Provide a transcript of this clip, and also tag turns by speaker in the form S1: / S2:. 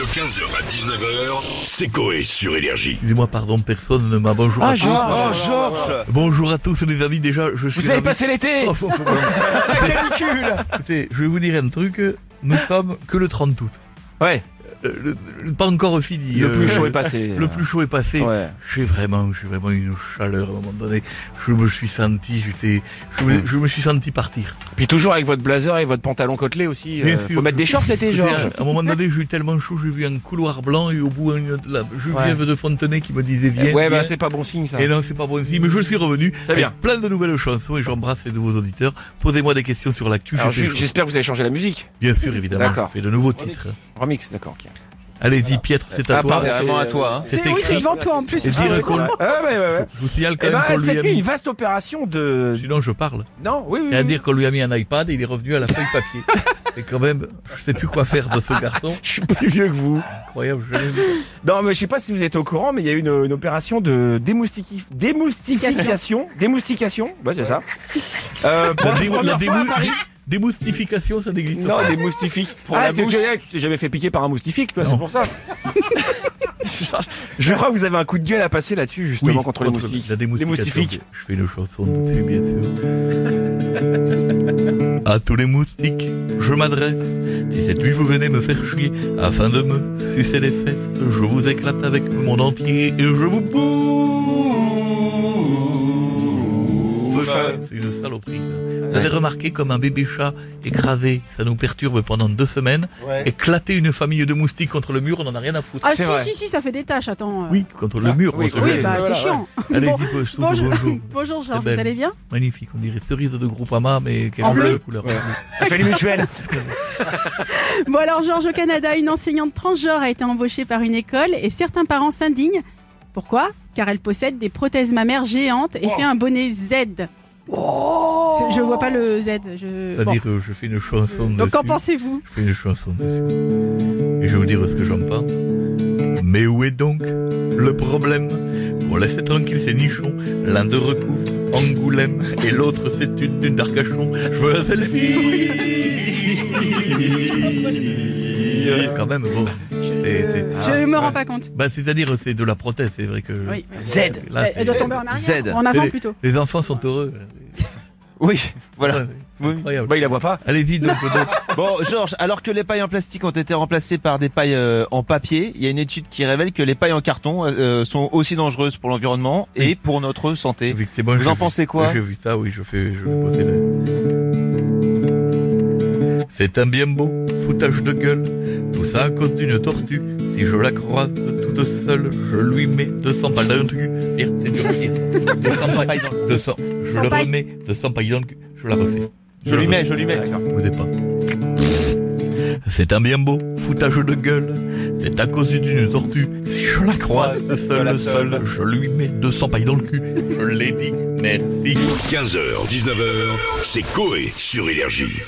S1: De 15h à 19h, c'est Coé sur Énergie.
S2: Excusez-moi, pardon, personne ne m'a bonjour à
S3: Ah,
S2: tous.
S3: Georges
S4: Georges
S2: Bonjour à tous les amis, déjà, je suis
S3: Vous avez
S2: ravi-
S3: passé l'été
S2: Oh, oh, oh, oh.
S4: La canicule
S2: Écoutez, je vais vous dire un truc, nous sommes que le 30 août.
S3: Ouais,
S2: le- le- pas encore fini.
S3: le
S2: euh,
S3: plus chaud est passé.
S2: Le plus chaud est passé.
S3: Ouais.
S2: J'ai vraiment, j'ai vraiment une chaleur à un moment donné. Je me suis senti, j'étais, je me, je me suis senti partir.
S3: Puis toujours avec votre blazer et votre pantalon côtelé aussi.
S2: Bien
S3: euh,
S2: sûr.
S3: faut mettre des shorts l'été, Georges.
S2: À un moment donné, j'ai eu tellement chaud, j'ai vu un couloir blanc et au bout, une, la Geneviève de Fontenay qui me disait viens.
S3: Ouais,
S2: viens.
S3: bah c'est pas bon signe ça.
S2: Et non, c'est pas bon signe, mais je suis revenu.
S3: C'est bien.
S2: Plein de nouvelles chansons et j'embrasse les nouveaux auditeurs. Posez-moi des questions sur l'actu. Fait
S3: j'espère que vous avez changé la musique.
S2: Bien sûr, évidemment.
S3: D'accord.
S2: Je fais de nouveaux titres.
S3: Remix, d'accord.
S2: Allez-y, Pietre, c'est à toi.
S4: C'est vraiment à toi. Hein.
S2: C'est
S5: C'est oui, c'est
S2: écrit.
S5: devant toi en plus.
S3: Ouais, ouais.
S2: Je vous signale quand
S3: Eh
S2: même
S3: ben,
S2: qu'on lui
S3: cette
S2: a
S3: nuit,
S2: mis.
S3: une vaste opération de...
S2: Sinon, je parle.
S3: Non, oui, oui.
S2: C'est à
S3: oui.
S2: dire qu'on lui a mis un iPad et il est revenu à la feuille papier. Et quand même, je sais plus quoi faire de ce garçon.
S3: Je suis plus vieux que vous.
S2: Incroyable, je.
S3: Non, mais je sais pas si vous êtes au courant, mais il y a eu une, une opération de démoustique- démoustification. Démoustication, ouais, c'est ça. Euh, pour
S2: La,
S3: la
S2: dé- démoustification, ça n'existe
S3: Non,
S2: pas.
S3: des moustifiques.
S4: Pour
S3: ah,
S4: la
S3: tu,
S4: mousse.
S3: tu- tu t'es jamais fait piquer par un moustifik, toi,
S2: Non.
S3: c'est pour ça. Je crois que vous avez un coup de gueule à passer là-dessus, justement,
S2: Oui,
S3: contre, les moustiques.
S2: La
S3: les moustifiques.
S2: Je fais une chanson dessus, bien sûr. À tous les moustiques, je m'adresse. Si cette nuit vous venez me faire chier, afin de me sucer les fesses, je vous éclate avec mon entier et je vous bouffe. C'est une saloperie, ça. Vous avez remarqué comme un bébé chat écrasé, ça nous perturbe pendant deux semaines.
S4: Ouais.
S2: Éclater une famille de moustiques contre le mur, on n'en a rien à foutre.
S5: Ah si,
S3: vrai.
S5: si, si, ça fait des tâches, attends. euh.
S2: Oui, contre le mur,
S3: oui, oui,
S5: bah c'est chiant. Bon,
S2: bonjour,
S5: bonjour,
S2: bonjour.
S5: bonjour Georges, vous allez bien
S2: Magnifique, on dirait cerise de Groupama, mais quelle
S5: En bleu.
S2: couleur.
S3: Elle fait les mutuelles.
S5: Bon alors Georges, au Canada, une enseignante transgenre a été embauchée par une école et certains parents s'indignent. Pourquoi Car elle possède des prothèses mammaires géantes et fait un bonnet Z. C'est- Je vois pas le Z. Je... bon.
S2: C'est-à-dire, euh, je fais une chanson
S5: Donc
S2: dessus.
S5: qu'en pensez-vous
S2: Je fais une chanson dessus. Et je vais vous dire ce que j'en pense. Mais où est donc le problème Pour laisser tranquille ces nichons, l'un de recouvre Angoulême et l'autre c'est une d'une d'Arcachon. Je veux un selfie Quand même, bon.
S5: Je me rends pas compte.
S2: Bah, c'est-à-dire, c'est de la prothèse, c'est vrai que...
S5: Oui.
S3: Z.
S2: Là,
S5: Elle, elle doit tomber en arrière.
S4: Z.
S5: En avant
S2: les,
S5: plutôt.
S2: les enfants sont heureux.
S4: Oui, voilà.
S2: Ouais,
S4: Oui.
S2: Incroyable.
S3: Bah, il la voit pas.
S2: Allez-y, donc, donc,
S4: Bon, Georges, alors que les pailles en plastique ont été remplacées par des pailles euh, en papier, il y a une étude qui révèle que les pailles en carton euh, sont aussi dangereuses pour l'environnement et pour notre santé. Vous en
S2: vu-
S4: pensez quoi
S2: J'ai vu ça, oui, je fais, je. C'est un bien beau foutage de gueule, tout ça à cause d'une tortue. Si je la croise toute seule, je lui mets 200 balles dans le cul. C'est dur à dire. 200 pailles dans le 200. Je
S5: 100
S2: le remets 200 pailles dans le cul. Je la refais.
S4: Je lui mets, je lui mets.
S2: Vous êtes pas. C'est un bien beau foutage de gueule. C'est à cause d'une tortue. Si je la croise
S4: Ouais,
S2: seule, je lui mets 200 pailles dans le cul. Je l'ai dit. Merci.
S1: 15h, 19h, c'est Coé sur Énergie.